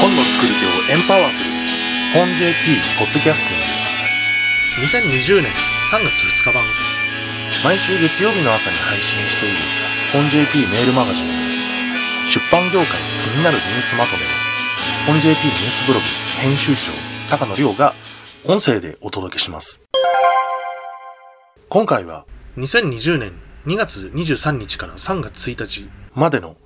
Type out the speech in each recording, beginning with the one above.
本の作り手をエンパワーする。本 JP ポッドキャスティング。2020年3月2日版毎週月曜日の朝に配信している本 JP メールマガジン。出版業界気になるニュースまとめを本 JP ニュースブログ編集長高野亮が音声でお届けします。今回は2020年2月23日から3月1日までの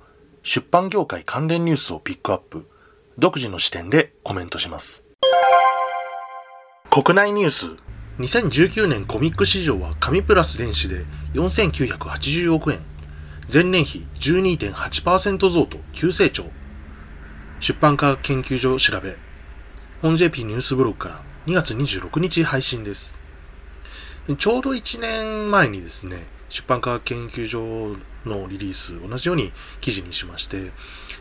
出版業界関連ニュースをピックアップ。独自の視点でコメントします。国内ニュース。2019年コミック市場は紙プラス電子で4980億円。前年比12.8%増と急成長。出版科学研究所調べ。本 JP ニュースブログから2月26日配信です。ちょうど1年前にですね出版科学研究所のリリース同じように記事にしまして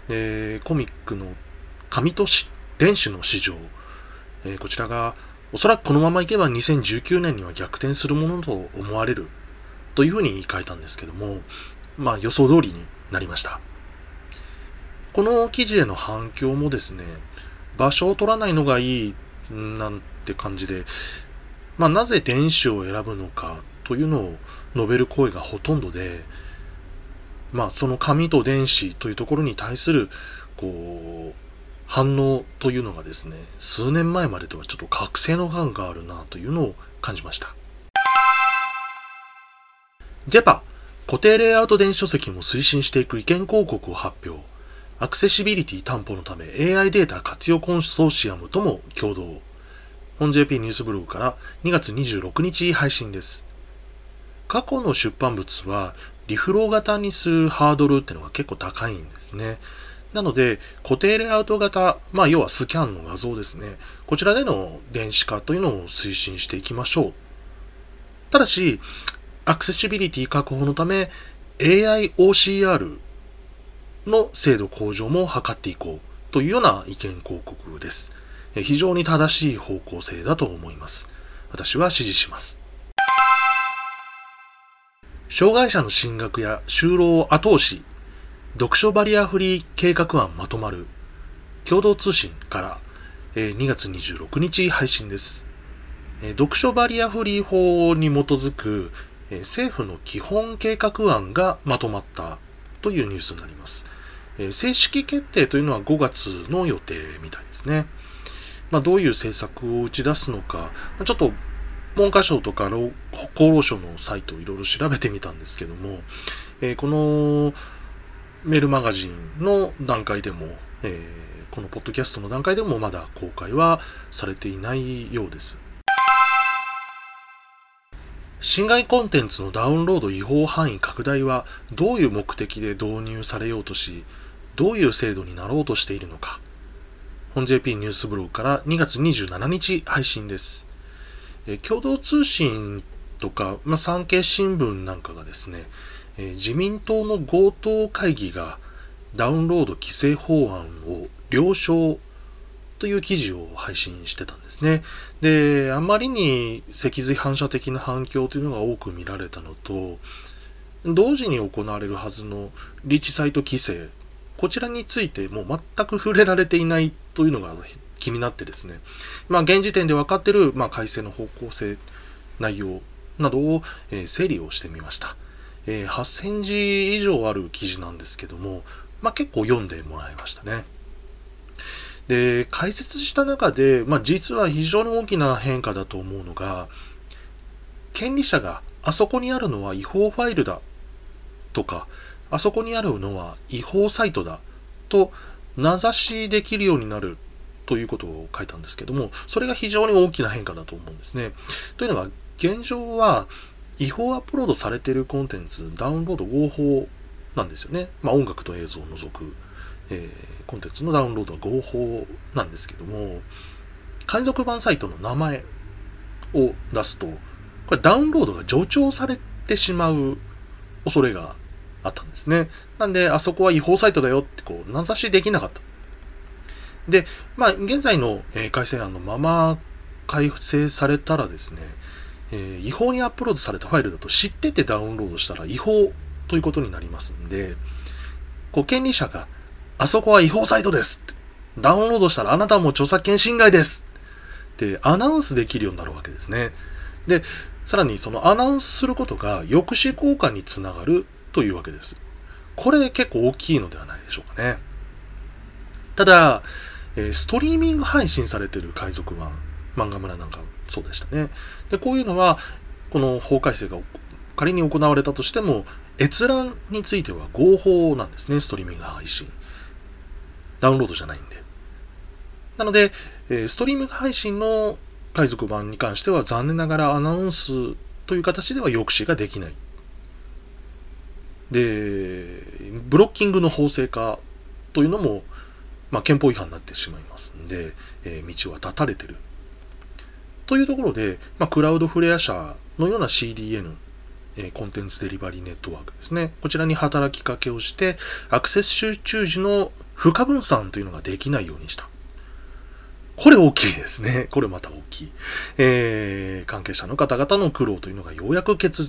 でコミックの紙と電子の市場、えー、こちらがおそらくこのままいけば2019年には逆転するものと思われるというふうに書いたんですけどもまあ予想通りになりました。この記事への反響もですね場所を取らないのがいいなんて感じで、まあ、なぜ電子を選ぶのかというのを述べる声がほとんどで、まあ、その紙と電子というところに対するこう反応というのがですね数年前までとはちょっと覚醒の感があるなというのを感じました。ジェパ固定レイアウト電子書籍も推進していく意見広告を発表。アクセシビリティ担保のため AI データ活用コンソーシアムとも共同。本 JP ニュースブログから2月26日配信です。過去の出版物はリフロー型にするハードルってのが結構高いんですね。なので、固定レイアウト型、まあ、要はスキャンの画像ですね。こちらでの電子化というのを推進していきましょう。ただし、アクセシビリティ確保のため、AIOCR の精度向上も図っていこうというような意見広告です。非常に正しい方向性だと思います。私は支持します。障害者の進学や就労を後押し、読書バリアフリー計画案まとまる、共同通信からえ2月26日配信です。読書バリアフリー法に基づく政府の基本計画案がまとまったというニュースになります。正式決定というのは5月の予定みたいですね。まあ、どういう政策を打ち出すのか、ちょっと文科省とか厚労省のサイトをいろいろ調べてみたんですけども、えー、このメールマガジンの段階でも、えー、このポッドキャストの段階でもまだ公開はされていないようです。侵害コンテンツのダウンロード違法範囲拡大はどういう目的で導入されようとし、どういう制度になろうとしているのか。本 JP ニュースブログから2月27日配信です。え共同通信とか、まあ、産経新聞なんかがですね、え自民党の強盗会議がダウンロード規制法案を了承という記事を配信してたんですね。で、あまりに脊髄反射的な反響というのが多く見られたのと、同時に行われるはずのリーチサイト規制、こちらについてもう全く触れられていないというのが気になってですね、まあ、現時点で分かってる、まあ、改正の方向性、内容などを、えー、整理をしてみました。えー、8000字以上ある記事なんですけども、まあ、結構読んでもらいましたね。で、解説した中で、まあ、実は非常に大きな変化だと思うのが、権利者があそこにあるのは違法ファイルだとか、あそこにあるのは違法サイトだと名指しできるようになるということを書いたんですけども、それが非常に大きな変化だと思うんですね。というのが、現状は違法アップロードされているコンテンツ、ダウンロード合法なんですよね。まあ、音楽と映像を除く、えー、コンテンツのダウンロードは合法なんですけども、海賊版サイトの名前を出すと、これダウンロードが助長されてしまう恐れがあったんですね。なんで、あそこは違法サイトだよってこう名指しできなかった。で、まあ、現在の、え改正案のまま改正されたらですね、えー、違法にアップロードされたファイルだと知っててダウンロードしたら違法ということになりますんで、こう権利者があそこは違法サイトですダウンロードしたらあなたも著作権侵害ですってアナウンスできるようになるわけですね。で、さらにそのアナウンスすることが抑止効果につながるというわけです。これ結構大きいのではないでしょうかね。ただ、えストリーミング配信されてる海賊版、漫画村なんかそうでしたね。で、こういうのは、この法改正が仮に行われたとしても、閲覧については合法なんですね、ストリーミング配信。ダウンロードじゃないんで。なので、えストリーミング配信の海賊版に関しては残念ながらアナウンスという形では抑止ができない。で、ブロッキングの法制化というのも、まあ、憲法違反になってしまいますんで、えー、道は断たれてる。というところで、まあ、クラウドフレア社のような CDN、えー、コンテンツデリバリーネットワークですね。こちらに働きかけをして、アクセス集中時の負荷分散というのができないようにした。これ大きいですね。これまた大きい。えー、関係者の方々の苦労というのがようやく結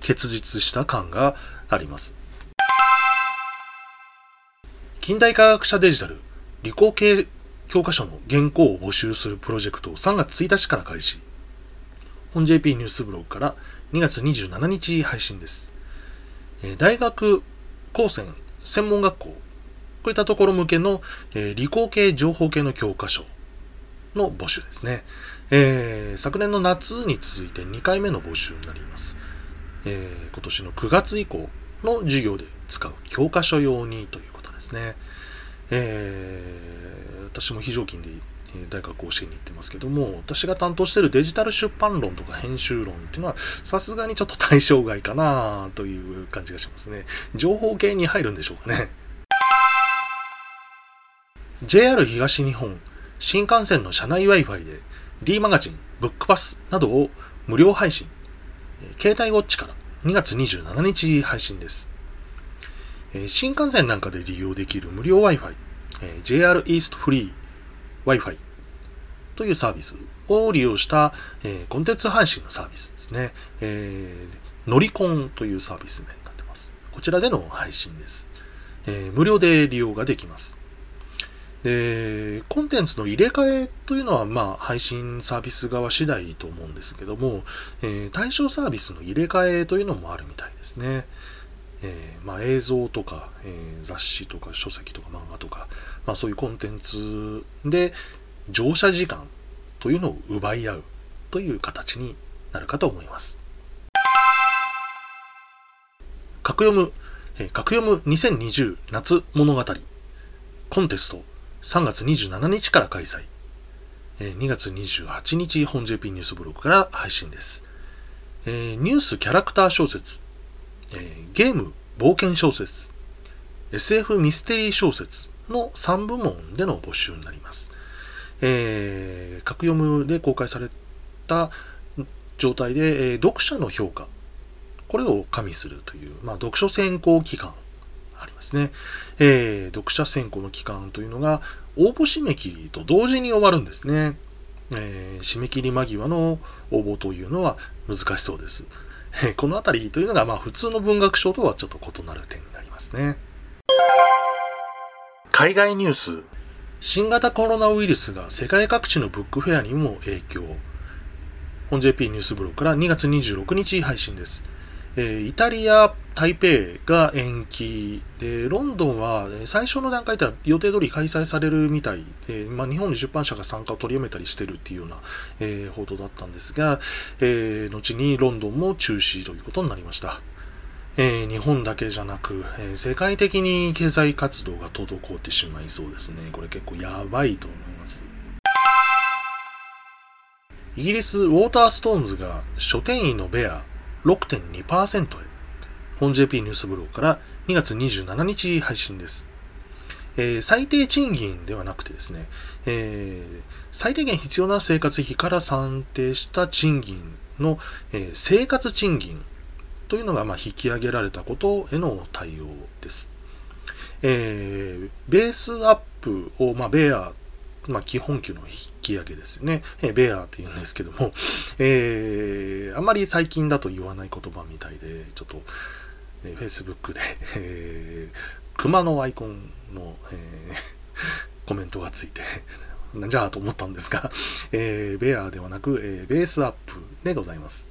実した感があります。近代科学者デジタル理工系教科書の原稿を募集するプロジェクトを3月1日から開始。本 JP ニュースブログから2月27日配信です。大学、高専、専門学校、こういったところ向けの理工系情報系の教科書の募集ですね。えー、昨年の夏に続いて2回目の募集になります。えー、今年の9月以降の授業で使う教科書用にということですね。えー、私も非常勤で大学を教えに行ってますけども、私が担当しているデジタル出版論とか編集論っていうのは、さすがにちょっと対象外かなという感じがしますね。情報系に入るんでしょうかね。JR 東日本新幹線の車内 Wi-Fi で D マガジン、ブックパスなどを無料配信。携帯ウォッチから2月27日配信です。新幹線なんかで利用できる無料 Wi-Fi、JR East Free Wi-Fi というサービスを利用したコンテンツ配信のサービスですね。ノリコンというサービス名になってます。こちらでの配信です。無料で利用ができます。で、コンテンツの入れ替えというのは、まあ、配信サービス側次第と思うんですけども、えー、対象サービスの入れ替えというのもあるみたいですね。えー、まあ、映像とか、えー、雑誌とか書籍とか漫画とか、まあ、そういうコンテンツで乗車時間というのを奪い合うという形になるかと思います。格読む、えー、格読む2020夏物語コンテスト3月27日から開催。2月28日、本 JP ニュースブログから配信です。ニュースキャラクター小説、えゲーム冒険小説、SF ミステリー小説の3部門での募集になります。えー、格読むで公開された状態で、えー、読者の評価、これを加味するという、まあ、読書選考期間ありますね。えー、読者選考の期間というのが応募締め切りと同時に終わるんですね。えー、締め切り間際の応募というのは難しそうです。この辺りというのが、まあ、普通の文学賞とはちょっと異なる点になりますね。海外ニュース新型コロナウイルスが世界各地のブックフェアにも影響。本 JP ニュースブログから2月26日配信です。えイタリア、台北が延期で、ロンドンは最初の段階では予定通り開催されるみたいで、まあ、日本に出版社が参加を取りやめたりしてるっていうような、えー、報道だったんですが、えー、後にロンドンも中止ということになりました。えー、日本だけじゃなく、えー、世界的に経済活動が滞ってしまいそうですね。これ結構やばいと思います。イギリスウォーターストーンズが書店員のベア6.2%へ。本 JP ニュースブログから2月27日配信です。えー、最低賃金ではなくてですね、えー、最低限必要な生活費から算定した賃金の、えー、生活賃金というのがまあ引き上げられたことへの対応です。えー、ベースアップを、まあ、ベアまあ、基本給の引き上げですね。えベアって言うんですけども、えー、あまり最近だと言わない言葉みたいで、ちょっと、えー、Facebook で、えー、熊のアイコンの、えー、コメントがついてなんじゃあと思ったんですが、えー、ベアではなく、えー、ベースアップでございます。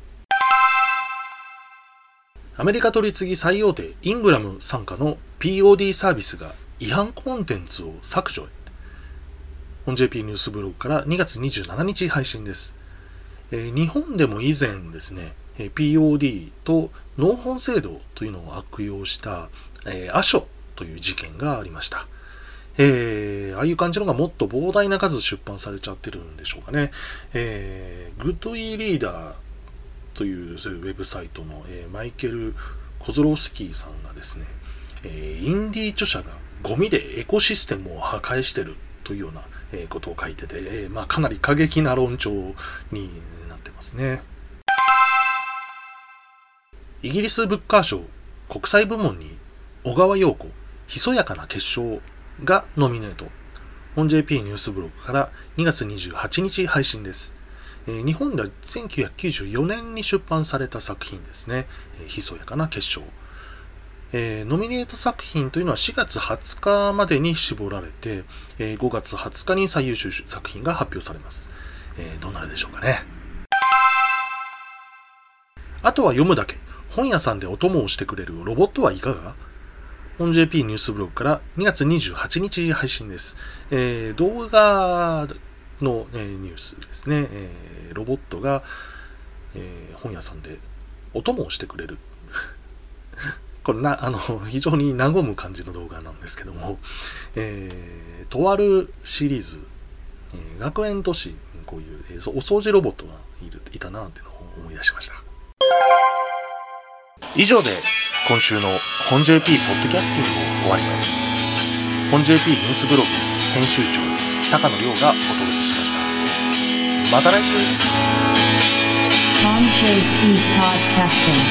アメリカ取り次ぎ最大手イングラム傘下の POD サービスが違反コンテンツを削除へ。本 JP ニュースブログから2月27日配信です。えー、日本でも以前ですね、POD と納本制度というのを悪用した、えー、アショという事件がありました。えー、ああいう感じのがもっと膨大な数出版されちゃってるんでしょうかね。えー、グッドイーリーダーというそういうウェブサイトの、えー、マイケル・コズロスキーさんがですね、え、インディー著者がゴミでエコシステムを破壊してるというような、えことを書いてて、えまあ、かなり過激な論調になってますね。イギリスブッカー賞国際部門に小川陽子ひそやかな結晶がノミネート。本 JP ニュースブログから2月28日配信です。え日本では1994年に出版された作品ですね。えひそやかな結晶。えー、ノミネート作品というのは4月20日までに絞られて、えー、5月20日に最優秀作品が発表されます。えー、どうなるでしょうかね。あとは読むだけ。本屋さんでお供をしてくれるロボットはいかが？本 JP ニュースブログから2月28日配信です。えー、動画の、えー、ニュースですね。えーロボットが、え、本屋さんでお供をしてくれる。これな、あの、非常に和む感じの動画なんですけども、え、とあるシリーズ、え、学園都市にこういう、えー、お掃除ロボットがいるいたなっていうのを思い出しました。以上で今週の本 JP ポッドキャスティングを終わります。本 JP ニュースブログ編集長高野亮がお届けしました。また来週 JP Podcasting